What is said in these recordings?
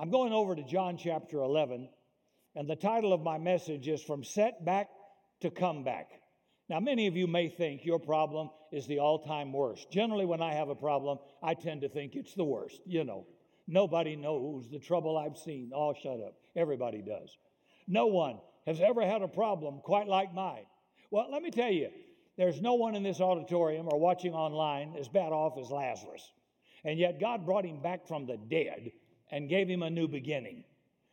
I'm going over to John chapter 11, and the title of my message is From Setback to Comeback. Now, many of you may think your problem is the all time worst. Generally, when I have a problem, I tend to think it's the worst. You know, nobody knows the trouble I've seen. Oh, shut up. Everybody does. No one has ever had a problem quite like mine. Well, let me tell you, there's no one in this auditorium or watching online as bad off as Lazarus. And yet, God brought him back from the dead and gave him a new beginning.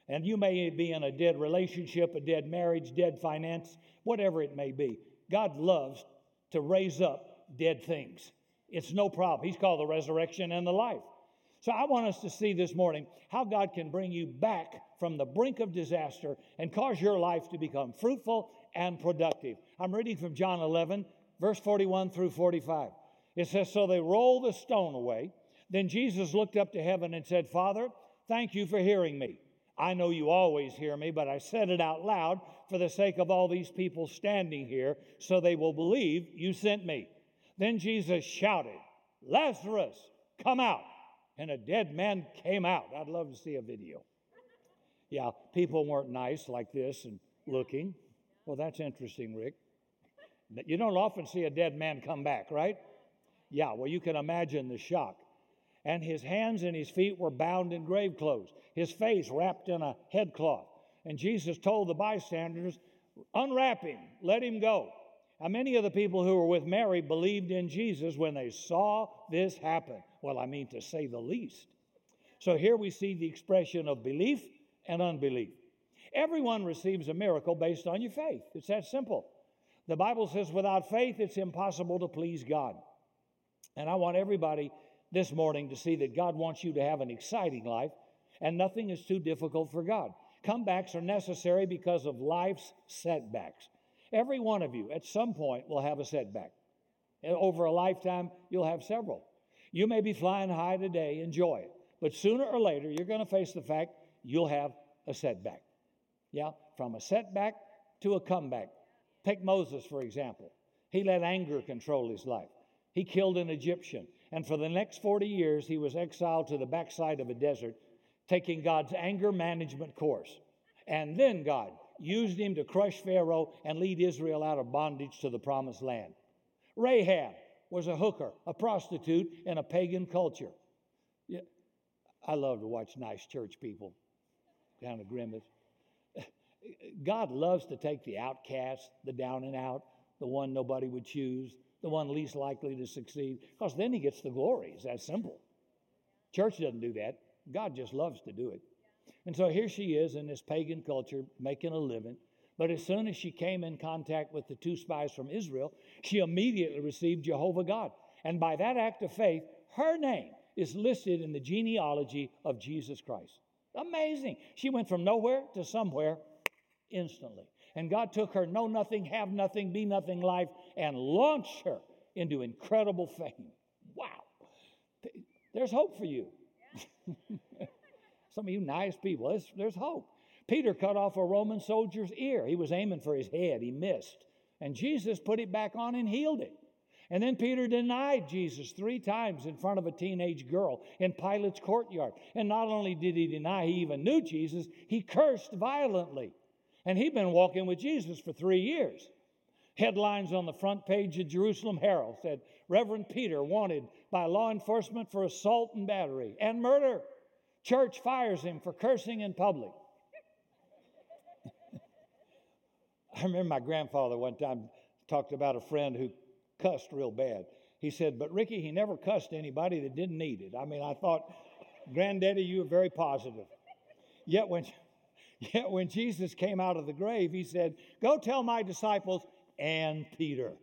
And you may be in a dead relationship, a dead marriage, dead finance, whatever it may be. God loves to raise up dead things. It's no problem. He's called the resurrection and the life. So I want us to see this morning how God can bring you back from the brink of disaster and cause your life to become fruitful and productive. I'm reading from John 11, verse 41 through 45. It says, So they rolled the stone away. Then Jesus looked up to heaven and said, Father, thank you for hearing me. I know you always hear me, but I said it out loud for the sake of all these people standing here, so they will believe you sent me. Then Jesus shouted, Lazarus, come out. And a dead man came out. I'd love to see a video. Yeah, people weren't nice like this and looking. Well, that's interesting, Rick. You don't often see a dead man come back, right? Yeah, well, you can imagine the shock and his hands and his feet were bound in grave clothes, his face wrapped in a headcloth. And Jesus told the bystanders, Unwrap him, let him go. Now, many of the people who were with Mary believed in Jesus when they saw this happen. Well, I mean, to say the least. So here we see the expression of belief and unbelief. Everyone receives a miracle based on your faith. It's that simple. The Bible says, without faith, it's impossible to please God. And I want everybody this morning to see that God wants you to have an exciting life and nothing is too difficult for God. Comebacks are necessary because of life's setbacks. Every one of you at some point will have a setback. Over a lifetime, you'll have several. You may be flying high today, enjoy it, but sooner or later, you're going to face the fact you'll have a setback. Yeah, from a setback to a comeback. Take Moses, for example. He let anger control his life. He killed an Egyptian. And for the next 40 years, he was exiled to the backside of a desert, taking God's anger management course. And then God used him to crush Pharaoh and lead Israel out of bondage to the promised land. Rahab was a hooker, a prostitute in a pagan culture. Yeah, I love to watch nice church people kind of grimace. God loves to take the outcast, the down and out, the one nobody would choose, the one least likely to succeed, because then he gets the glory. It's that simple. Church doesn't do that. God just loves to do it. And so here she is in this pagan culture making a living. But as soon as she came in contact with the two spies from Israel, she immediately received Jehovah God. And by that act of faith, her name is listed in the genealogy of Jesus Christ. Amazing. She went from nowhere to somewhere instantly. And God took her know nothing, have nothing, be nothing life and launch her into incredible fame. Wow. There's hope for you. Some of you nice people, there's, there's hope. Peter cut off a Roman soldier's ear. He was aiming for his head, he missed. And Jesus put it back on and healed it. And then Peter denied Jesus three times in front of a teenage girl in Pilate's courtyard. And not only did he deny he even knew Jesus, he cursed violently. And he'd been walking with Jesus for three years. Headlines on the front page of Jerusalem Herald said Reverend Peter wanted by law enforcement for assault and battery and murder. Church fires him for cursing in public. I remember my grandfather one time talked about a friend who cussed real bad. He said, But Ricky, he never cussed anybody that didn't need it. I mean, I thought, Granddaddy, you were very positive. Yet when Yet when Jesus came out of the grave, he said, Go tell my disciples and Peter.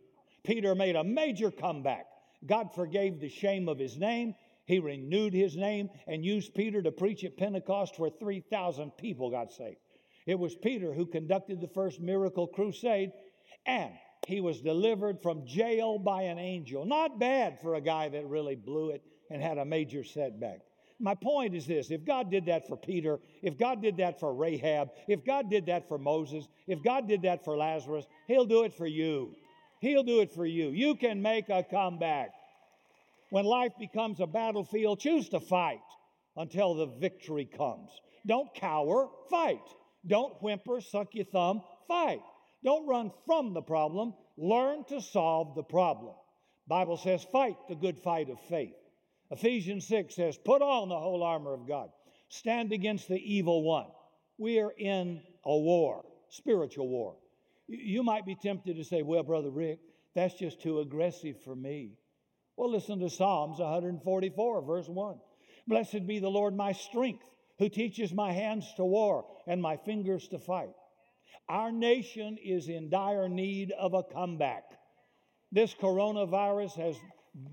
Peter made a major comeback. God forgave the shame of his name. He renewed his name and used Peter to preach at Pentecost where 3,000 people got saved. It was Peter who conducted the first miracle crusade, and he was delivered from jail by an angel. Not bad for a guy that really blew it and had a major setback my point is this if God did that for Peter, if God did that for Rahab, if God did that for Moses, if God did that for Lazarus, He'll do it for you. He'll do it for you. You can make a comeback. When life becomes a battlefield, choose to fight. until the victory comes. Don't cower, fight. Don't whimper, suck your thumb, fight. Don't run from the problem, learn to solve the problem. Bible says fight the good fight of faith. Ephesians 6 says put on the whole armor of God. Stand against the evil one. We are in a war, spiritual war. You might be tempted to say, "Well, brother Rick, that's just too aggressive for me." Well, listen to Psalms 144 verse 1. Blessed be the Lord my strength who teaches my hands to war and my fingers to fight. Our nation is in dire need of a comeback. This coronavirus has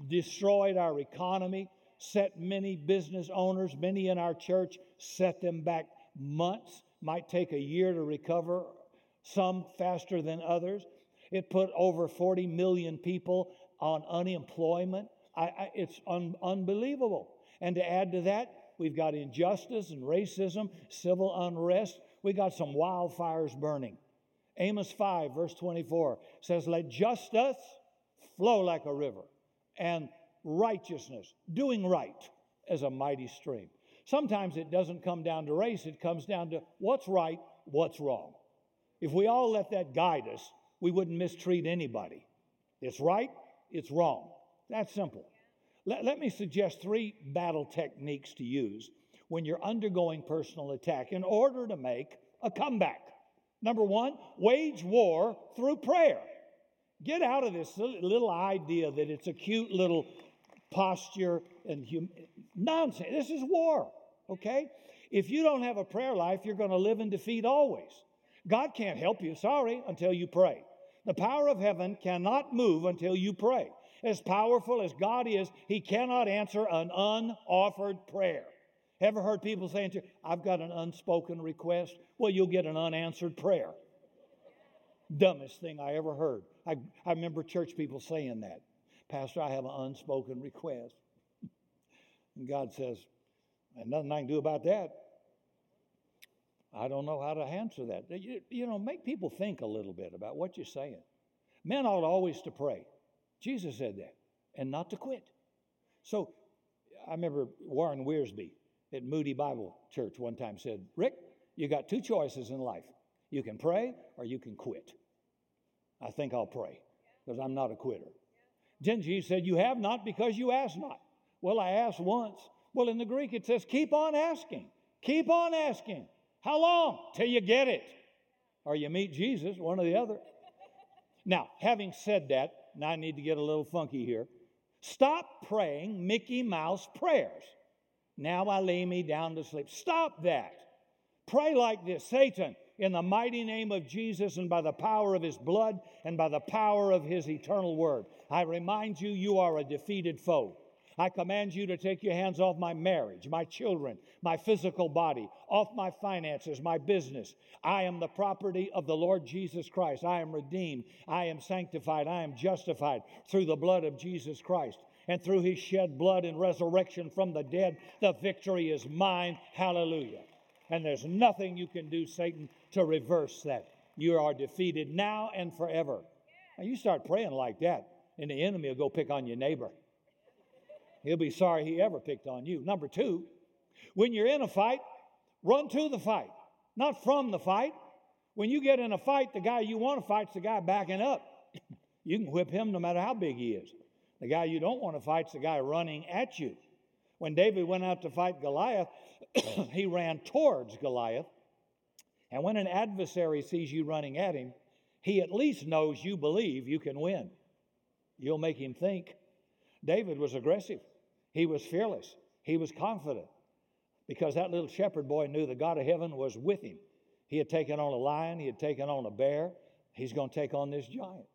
destroyed our economy, set many business owners, many in our church, set them back months, might take a year to recover, some faster than others. It put over 40 million people on unemployment. I, I, it's un, unbelievable. And to add to that, We've got injustice and racism, civil unrest. We got some wildfires burning. Amos 5, verse 24 says, Let justice flow like a river, and righteousness, doing right, as a mighty stream. Sometimes it doesn't come down to race, it comes down to what's right, what's wrong. If we all let that guide us, we wouldn't mistreat anybody. It's right, it's wrong. That's simple. Let, let me suggest three battle techniques to use when you're undergoing personal attack in order to make a comeback. Number one, wage war through prayer. Get out of this little idea that it's a cute little posture and hum- nonsense. This is war, okay? If you don't have a prayer life, you're going to live in defeat always. God can't help you, sorry, until you pray. The power of heaven cannot move until you pray. As powerful as God is, He cannot answer an unoffered prayer. Ever heard people saying, to you, I've got an unspoken request? Well, you'll get an unanswered prayer. Dumbest thing I ever heard. I, I remember church people saying that. Pastor, I have an unspoken request. And God says, and nothing I can do about that. I don't know how to answer that. You, you know, make people think a little bit about what you're saying. Men ought always to pray. Jesus said that, and not to quit. So I remember Warren Wiersbe at Moody Bible Church one time said, Rick, you got two choices in life. You can pray or you can quit. I think I'll pray because I'm not a quitter. Then Jesus said, You have not because you ask not. Well, I asked once. Well, in the Greek it says, Keep on asking. Keep on asking. How long? Till you get it. Or you meet Jesus, one or the other. Now, having said that, now I need to get a little funky here. Stop praying Mickey Mouse prayers. Now I lay me down to sleep. Stop that. Pray like this Satan, in the mighty name of Jesus and by the power of his blood and by the power of his eternal word, I remind you, you are a defeated foe. I command you to take your hands off my marriage, my children, my physical body, off my finances, my business. I am the property of the Lord Jesus Christ. I am redeemed. I am sanctified. I am justified through the blood of Jesus Christ. And through his shed blood and resurrection from the dead, the victory is mine. Hallelujah. And there's nothing you can do, Satan, to reverse that. You are defeated now and forever. Now, you start praying like that, and the enemy will go pick on your neighbor. He'll be sorry he ever picked on you. Number two, when you're in a fight, run to the fight, not from the fight. When you get in a fight, the guy you want to fight's the guy backing up. you can whip him no matter how big he is. The guy you don't want to fight's the guy running at you. When David went out to fight Goliath, he ran towards Goliath. And when an adversary sees you running at him, he at least knows you believe you can win. You'll make him think. David was aggressive. He was fearless. He was confident because that little shepherd boy knew the God of heaven was with him. He had taken on a lion, he had taken on a bear. He's going to take on this giant.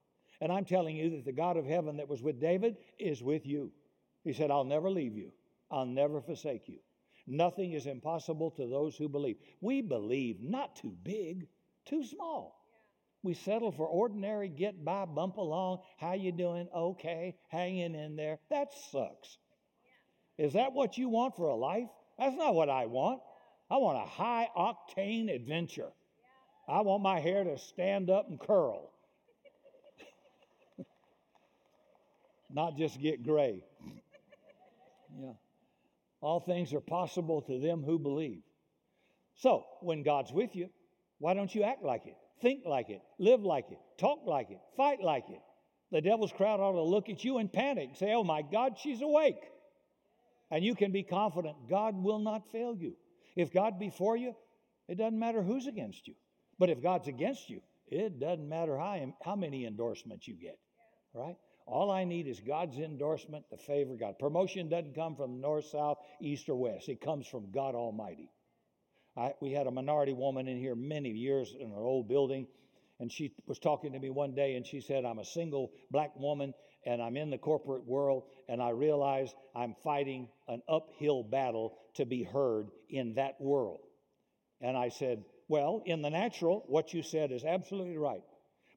And I'm telling you that the God of heaven that was with David is with you. He said, I'll never leave you, I'll never forsake you. Nothing is impossible to those who believe. We believe not too big, too small. We settle for ordinary get by, bump along. How you doing? Okay, hanging in there. That sucks. Is that what you want for a life? That's not what I want. I want a high octane adventure. I want my hair to stand up and curl, not just get gray. Yeah. All things are possible to them who believe. So, when God's with you, why don't you act like it? Think like it, live like it, talk like it, fight like it. The devil's crowd ought to look at you and panic, say, Oh my God, she's awake. And you can be confident God will not fail you. If God be for you, it doesn't matter who's against you. But if God's against you, it doesn't matter how, how many endorsements you get, right? All I need is God's endorsement, the favor God. Promotion doesn't come from north, south, east, or west. It comes from God Almighty. I, we had a minority woman in here many years in an old building, and she was talking to me one day, and she said, I'm a single black woman, and I'm in the corporate world, and I realize I'm fighting an uphill battle to be heard in that world. And I said, Well, in the natural, what you said is absolutely right.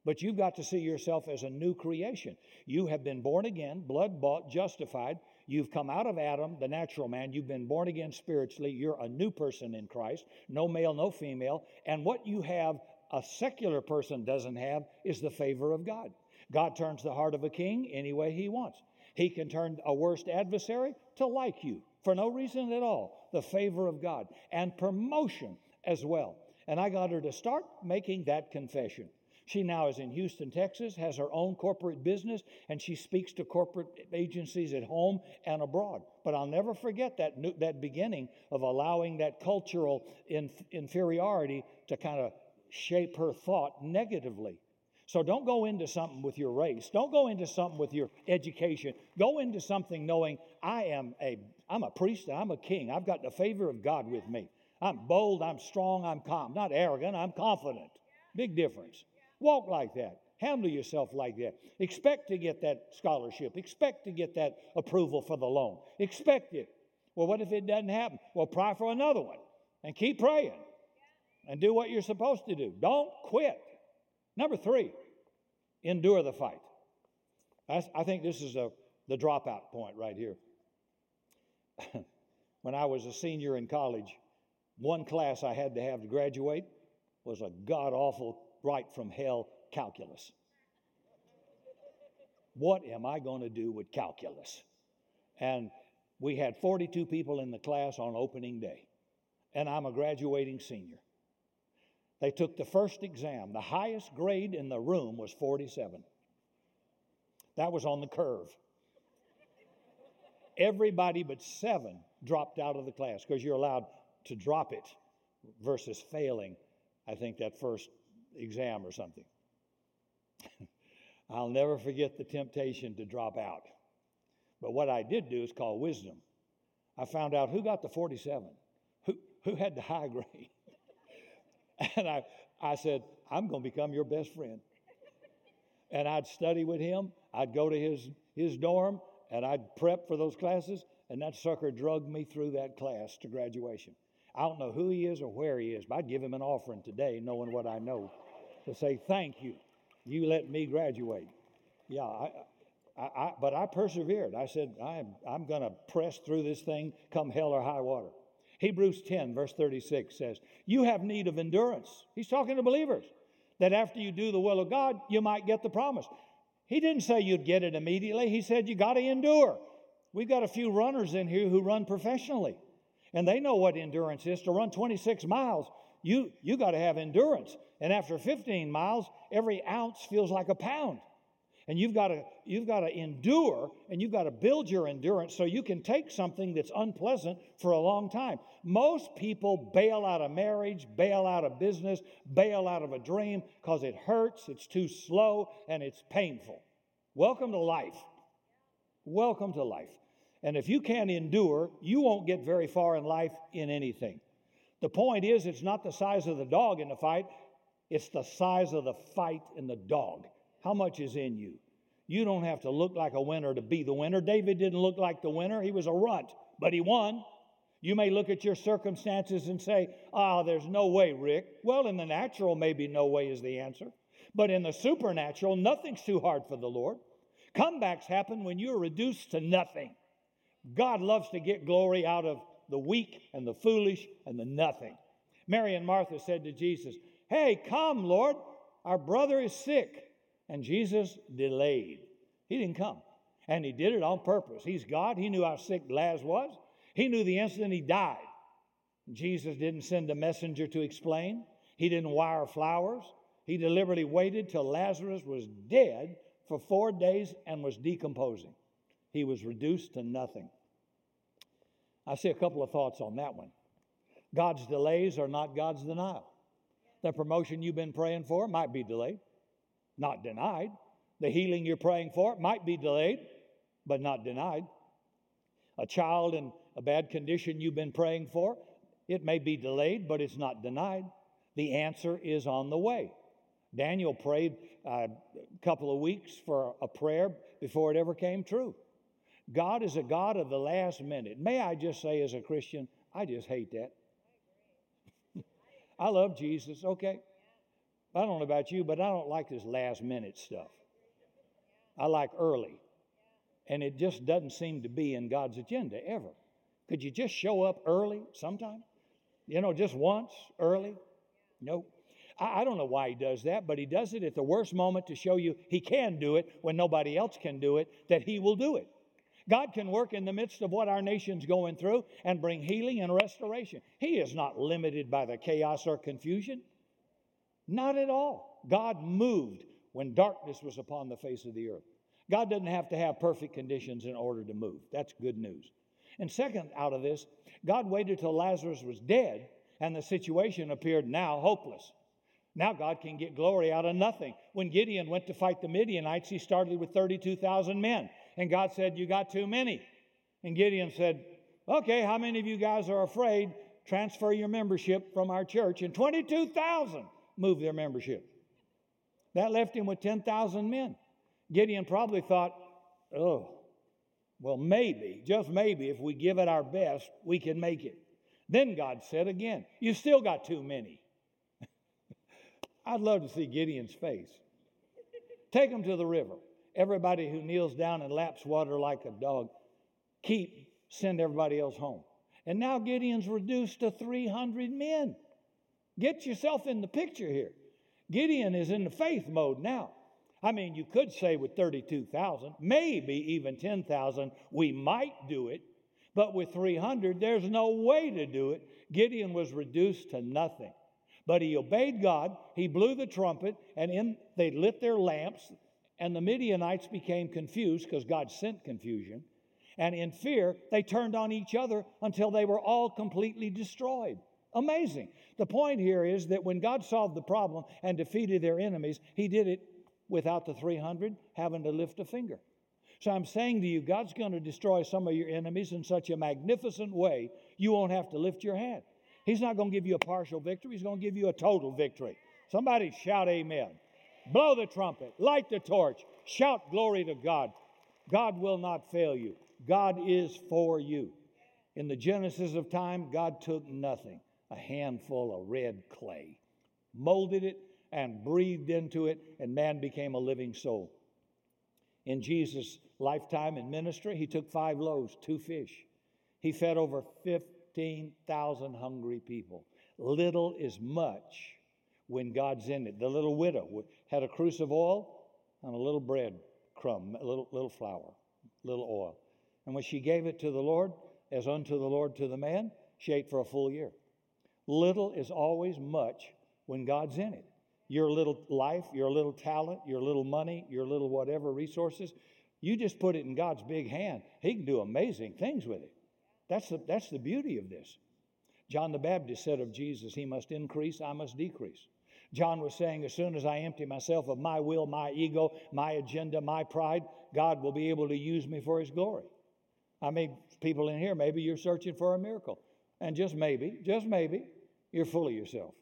But you've got to see yourself as a new creation. You have been born again, blood bought, justified. You've come out of Adam, the natural man. You've been born again spiritually. You're a new person in Christ, no male, no female. And what you have, a secular person doesn't have, is the favor of God. God turns the heart of a king any way he wants. He can turn a worst adversary to like you for no reason at all. The favor of God and promotion as well. And I got her to start making that confession. She now is in Houston, Texas, has her own corporate business, and she speaks to corporate agencies at home and abroad. But I'll never forget that, that beginning of allowing that cultural inf- inferiority to kind of shape her thought negatively. So don't go into something with your race. Don't go into something with your education. Go into something knowing I am a I'm a priest I'm a king. I've got the favor of God with me. I'm bold, I'm strong, I'm calm. Not arrogant, I'm confident. Big difference. Walk like that. Handle yourself like that. Expect to get that scholarship. Expect to get that approval for the loan. Expect it. Well, what if it doesn't happen? Well, pray for another one and keep praying and do what you're supposed to do. Don't quit. Number three, endure the fight. I, I think this is a, the dropout point right here. when I was a senior in college, one class I had to have to graduate was a god awful right from hell calculus. What am I going to do with calculus? And we had 42 people in the class on opening day, and I'm a graduating senior. They took the first exam. The highest grade in the room was 47. That was on the curve. Everybody but seven dropped out of the class because you're allowed to drop it versus failing, I think, that first exam or something. I'll never forget the temptation to drop out. But what I did do is call wisdom. I found out who got the 47, who, who had the high grade. and I, I said, I'm going to become your best friend. And I'd study with him. I'd go to his, his dorm and I'd prep for those classes. And that sucker drugged me through that class to graduation. I don't know who he is or where he is, but I'd give him an offering today, knowing what I know, to say, Thank you. You let me graduate. Yeah, I, I, I, but I persevered. I said, I'm, I'm going to press through this thing come hell or high water. Hebrews 10, verse 36 says, You have need of endurance. He's talking to believers, that after you do the will of God, you might get the promise. He didn't say you'd get it immediately. He said you got to endure. We've got a few runners in here who run professionally. And they know what endurance is. To run 26 miles, you, you got to have endurance. And after 15 miles, every ounce feels like a pound. And you've got to you've got to endure and you've got to build your endurance so you can take something that's unpleasant for a long time. Most people bail out of marriage, bail out of business, bail out of a dream because it hurts, it's too slow, and it's painful. Welcome to life. Welcome to life. And if you can't endure, you won't get very far in life in anything. The point is, it's not the size of the dog in the fight, it's the size of the fight in the dog. How much is in you? You don't have to look like a winner to be the winner. David didn't look like the winner, he was a runt, but he won. You may look at your circumstances and say, ah, oh, there's no way, Rick. Well, in the natural, maybe no way is the answer. But in the supernatural, nothing's too hard for the Lord. Comebacks happen when you're reduced to nothing. God loves to get glory out of the weak and the foolish and the nothing. Mary and Martha said to Jesus, Hey, come, Lord, our brother is sick. And Jesus delayed. He didn't come. And he did it on purpose. He's God. He knew how sick Lazarus was. He knew the instant he died. Jesus didn't send a messenger to explain, he didn't wire flowers. He deliberately waited till Lazarus was dead for four days and was decomposing. He was reduced to nothing. I see a couple of thoughts on that one. God's delays are not God's denial. The promotion you've been praying for might be delayed, not denied. The healing you're praying for might be delayed, but not denied. A child in a bad condition you've been praying for, it may be delayed, but it's not denied. The answer is on the way. Daniel prayed uh, a couple of weeks for a prayer before it ever came true. God is a God of the last minute. May I just say, as a Christian, I just hate that. I love Jesus, okay. I don't know about you, but I don't like this last minute stuff. I like early. And it just doesn't seem to be in God's agenda ever. Could you just show up early sometime? You know, just once early? Nope. I, I don't know why he does that, but he does it at the worst moment to show you he can do it when nobody else can do it, that he will do it. God can work in the midst of what our nation's going through and bring healing and restoration. He is not limited by the chaos or confusion. Not at all. God moved when darkness was upon the face of the earth. God doesn't have to have perfect conditions in order to move. That's good news. And second, out of this, God waited till Lazarus was dead and the situation appeared now hopeless. Now God can get glory out of nothing. When Gideon went to fight the Midianites, he started with 32,000 men. And God said, You got too many. And Gideon said, Okay, how many of you guys are afraid? Transfer your membership from our church. And 22,000 moved their membership. That left him with 10,000 men. Gideon probably thought, Oh, well, maybe, just maybe, if we give it our best, we can make it. Then God said again, You still got too many. I'd love to see Gideon's face. Take them to the river. Everybody who kneels down and laps water like a dog, keep, send everybody else home. And now Gideon's reduced to 300 men. Get yourself in the picture here. Gideon is in the faith mode now. I mean, you could say with 32,000, maybe even 10,000, we might do it. But with 300, there's no way to do it. Gideon was reduced to nothing. But he obeyed God. He blew the trumpet, and in, they lit their lamps. And the Midianites became confused because God sent confusion. And in fear, they turned on each other until they were all completely destroyed. Amazing. The point here is that when God solved the problem and defeated their enemies, He did it without the 300 having to lift a finger. So I'm saying to you, God's going to destroy some of your enemies in such a magnificent way, you won't have to lift your hand. He's not going to give you a partial victory, He's going to give you a total victory. Somebody shout, Amen. Blow the trumpet, light the torch, shout glory to God. God will not fail you. God is for you. In the genesis of time, God took nothing, a handful of red clay, molded it, and breathed into it, and man became a living soul. In Jesus' lifetime in ministry, he took five loaves, two fish. He fed over 15,000 hungry people. Little is much when God's in it. The little widow had a cruse of oil and a little bread crumb, a little, little flour, little oil. And when she gave it to the Lord, as unto the Lord to the man, she ate for a full year. Little is always much when God's in it your little life, your little talent, your little money, your little whatever resources, you just put it in God's big hand. He can do amazing things with it. That's the, that's the beauty of this. John the Baptist said of Jesus, He must increase, I must decrease. John was saying, as soon as I empty myself of my will, my ego, my agenda, my pride, God will be able to use me for His glory. I mean, people in here, maybe you're searching for a miracle. And just maybe, just maybe, you're full of yourself.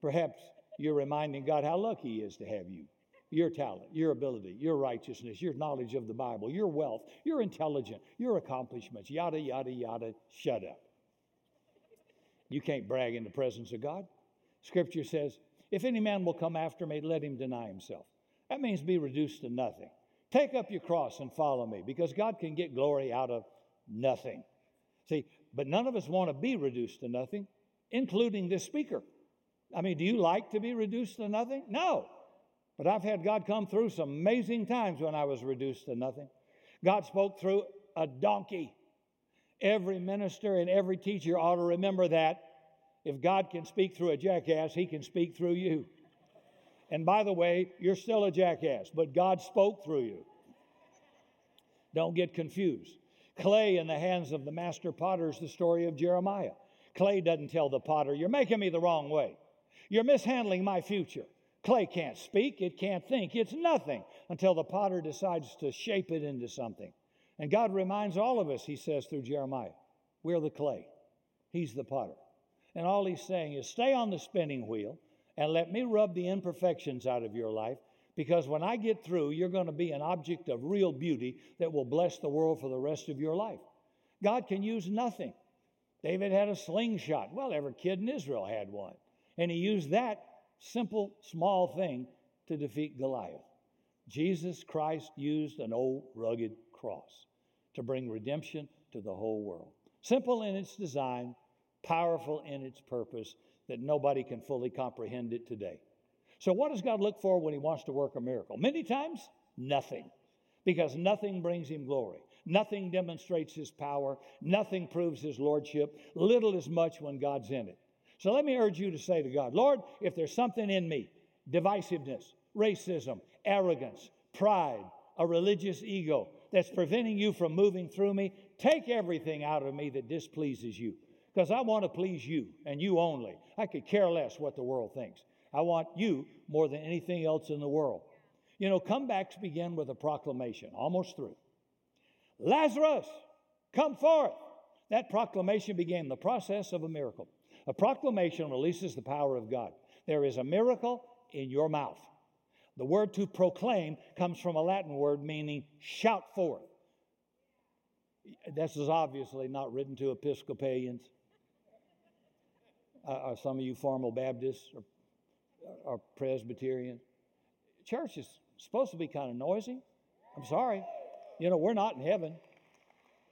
Perhaps you're reminding God how lucky He is to have you. Your talent, your ability, your righteousness, your knowledge of the Bible, your wealth, your intelligence, your accomplishments, yada, yada, yada. Shut up. You can't brag in the presence of God. Scripture says, If any man will come after me, let him deny himself. That means be reduced to nothing. Take up your cross and follow me because God can get glory out of nothing. See, but none of us want to be reduced to nothing, including this speaker. I mean, do you like to be reduced to nothing? No. But I've had God come through some amazing times when I was reduced to nothing. God spoke through a donkey. Every minister and every teacher ought to remember that. If God can speak through a jackass, he can speak through you. And by the way, you're still a jackass, but God spoke through you. Don't get confused. Clay in the hands of the master potter is the story of Jeremiah. Clay doesn't tell the potter, You're making me the wrong way. You're mishandling my future. Clay can't speak, it can't think, it's nothing until the potter decides to shape it into something. And God reminds all of us, he says through Jeremiah, we're the clay, he's the potter. And all he's saying is stay on the spinning wheel and let me rub the imperfections out of your life because when I get through, you're going to be an object of real beauty that will bless the world for the rest of your life. God can use nothing. David had a slingshot. Well, every kid in Israel had one. And he used that simple, small thing to defeat Goliath. Jesus Christ used an old rugged cross to bring redemption to the whole world. Simple in its design, powerful in its purpose, that nobody can fully comprehend it today. So, what does God look for when He wants to work a miracle? Many times, nothing, because nothing brings Him glory. Nothing demonstrates His power. Nothing proves His lordship. Little is much when God's in it. So, let me urge you to say to God, Lord, if there's something in me, divisiveness, racism, arrogance, pride, a religious ego that's preventing you from moving through me, take everything out of me that displeases you. Because I want to please you and you only. I could care less what the world thinks. I want you more than anything else in the world. You know, comebacks begin with a proclamation, almost through. Lazarus, come forth. That proclamation began the process of a miracle. A proclamation releases the power of God. There is a miracle in your mouth. The word to proclaim comes from a Latin word meaning shout forth. This is obviously not written to Episcopalians. Uh, are some of you formal Baptists or or Presbyterian. Church is supposed to be kind of noisy. I'm sorry. You know, we're not in heaven.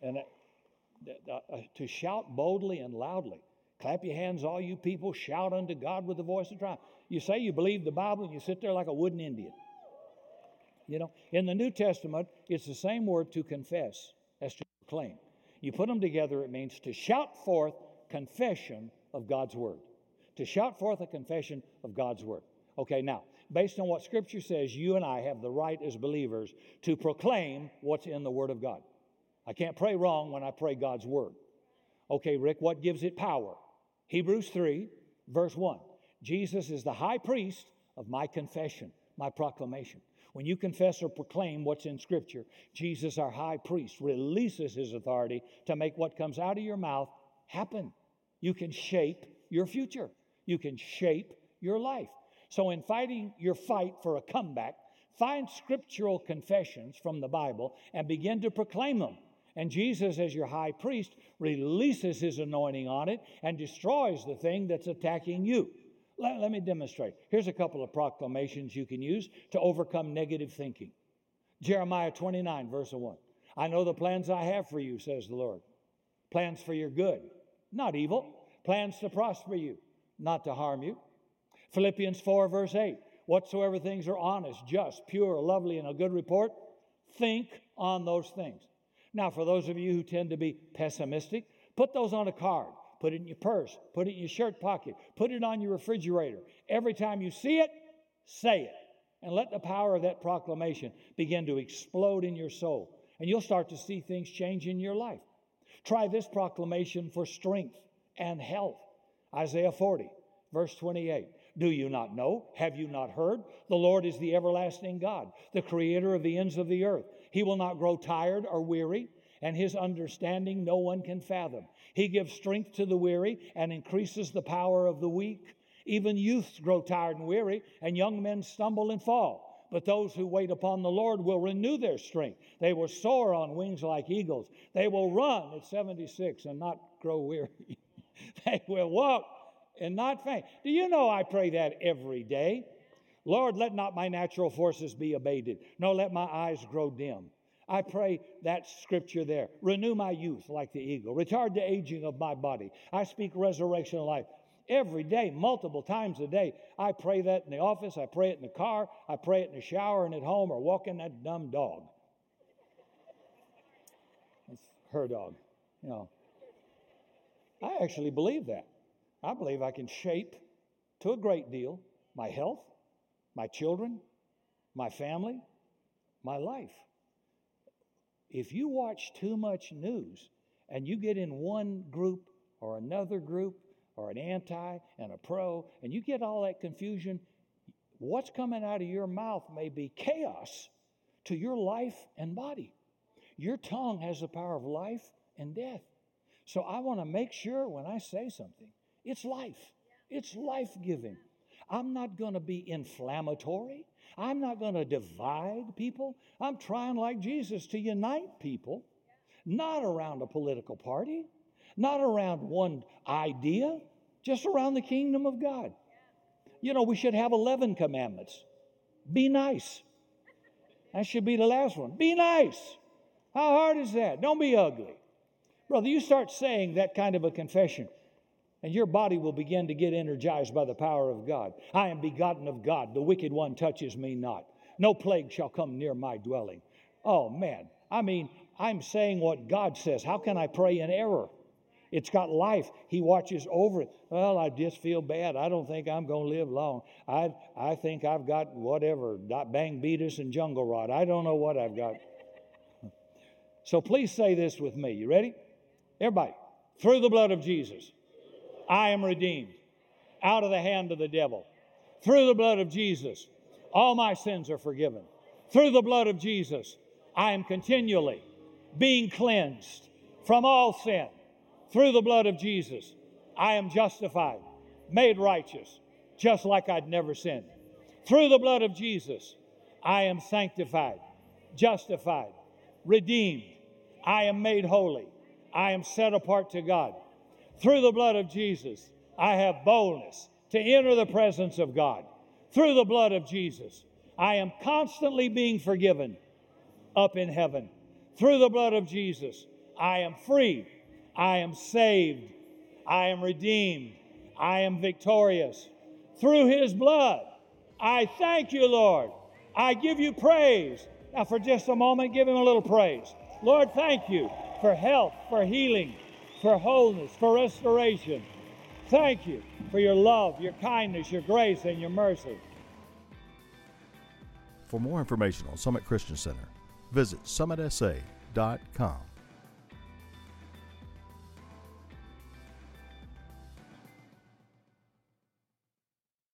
And uh, uh, to shout boldly and loudly. Clap your hands, all you people. Shout unto God with the voice of triumph. You say you believe the Bible, and you sit there like a wooden Indian. You know, in the New Testament, it's the same word to confess as to proclaim. You put them together, it means to shout forth confession of God's word to shout forth a confession of God's word. Okay, now, based on what Scripture says, you and I have the right as believers to proclaim what's in the Word of God. I can't pray wrong when I pray God's Word. Okay, Rick, what gives it power? Hebrews 3, verse 1. Jesus is the high priest of my confession, my proclamation. When you confess or proclaim what's in Scripture, Jesus, our high priest, releases his authority to make what comes out of your mouth happen. You can shape your future. You can shape your life. So, in fighting your fight for a comeback, find scriptural confessions from the Bible and begin to proclaim them. And Jesus, as your high priest, releases his anointing on it and destroys the thing that's attacking you. Let, let, me demonstrate. Here's a couple of proclamations you can use to overcome negative thinking. Jeremiah 29, verse 1. I know the plans I have for you, says the Lord. Plans for your good, not evil. Plans to prosper you, not to harm you. Philippians 4, verse 8 Whatsoever things are honest, just, pure, lovely, and a good report, think on those things. Now, for those of you who tend to be pessimistic, put those on a card, put it in your purse, put it in your shirt pocket, put it on your refrigerator. Every time you see it, say it. And let the power of that proclamation begin to explode in your soul. And you'll start to see things change in your life. Try this proclamation for strength and health. Isaiah 40, verse 28. Do you not know? Have you not heard? The Lord is the everlasting God, the creator of the ends of the earth. He will not grow tired or weary, and his understanding no one can fathom. He gives strength to the weary and increases the power of the weak. Even youths grow tired and weary, and young men stumble and fall. But those who wait upon the Lord will renew their strength. They will soar on wings like eagles. They will run at 76 and not grow weary. they will walk and not faint. Do you know I pray that every day? Lord, let not my natural forces be abated, nor let my eyes grow dim. I pray that scripture there. Renew my youth like the eagle, retard the aging of my body. I speak resurrection life every day, multiple times a day. I pray that in the office, I pray it in the car, I pray it in the shower and at home, or walking that dumb dog. It's her dog. You know, I actually believe that. I believe I can shape to a great deal my health, my children, my family, my life. If you watch too much news and you get in one group or another group or an anti and a pro, and you get all that confusion, what's coming out of your mouth may be chaos to your life and body. Your tongue has the power of life and death. So I want to make sure when I say something, it's life, it's life giving. I'm not going to be inflammatory. I'm not going to divide people. I'm trying, like Jesus, to unite people, not around a political party, not around one idea, just around the kingdom of God. You know, we should have 11 commandments. Be nice. That should be the last one. Be nice. How hard is that? Don't be ugly. Brother, you start saying that kind of a confession, and your body will begin to get energized by the power of God. I am begotten of God. The wicked one touches me not. No plague shall come near my dwelling. Oh, man. I mean, I'm saying what God says. How can I pray in error? It's got life. He watches over it. Well, I just feel bad. I don't think I'm going to live long. I, I think I've got whatever, bang beatus and jungle rot. I don't know what I've got. So please say this with me. You ready? Everybody, through the blood of Jesus, I am redeemed out of the hand of the devil. Through the blood of Jesus, all my sins are forgiven. Through the blood of Jesus, I am continually being cleansed from all sin. Through the blood of Jesus, I am justified, made righteous, just like I'd never sinned. Through the blood of Jesus, I am sanctified, justified, redeemed. I am made holy. I am set apart to God. Through the blood of Jesus, I have boldness to enter the presence of God. Through the blood of Jesus, I am constantly being forgiven up in heaven. Through the blood of Jesus, I am free. I am saved. I am redeemed. I am victorious. Through his blood, I thank you, Lord. I give you praise. Now, for just a moment, give him a little praise. Lord, thank you for health, for healing, for wholeness, for restoration. Thank you for your love, your kindness, your grace, and your mercy. For more information on Summit Christian Center, visit summitsa.com.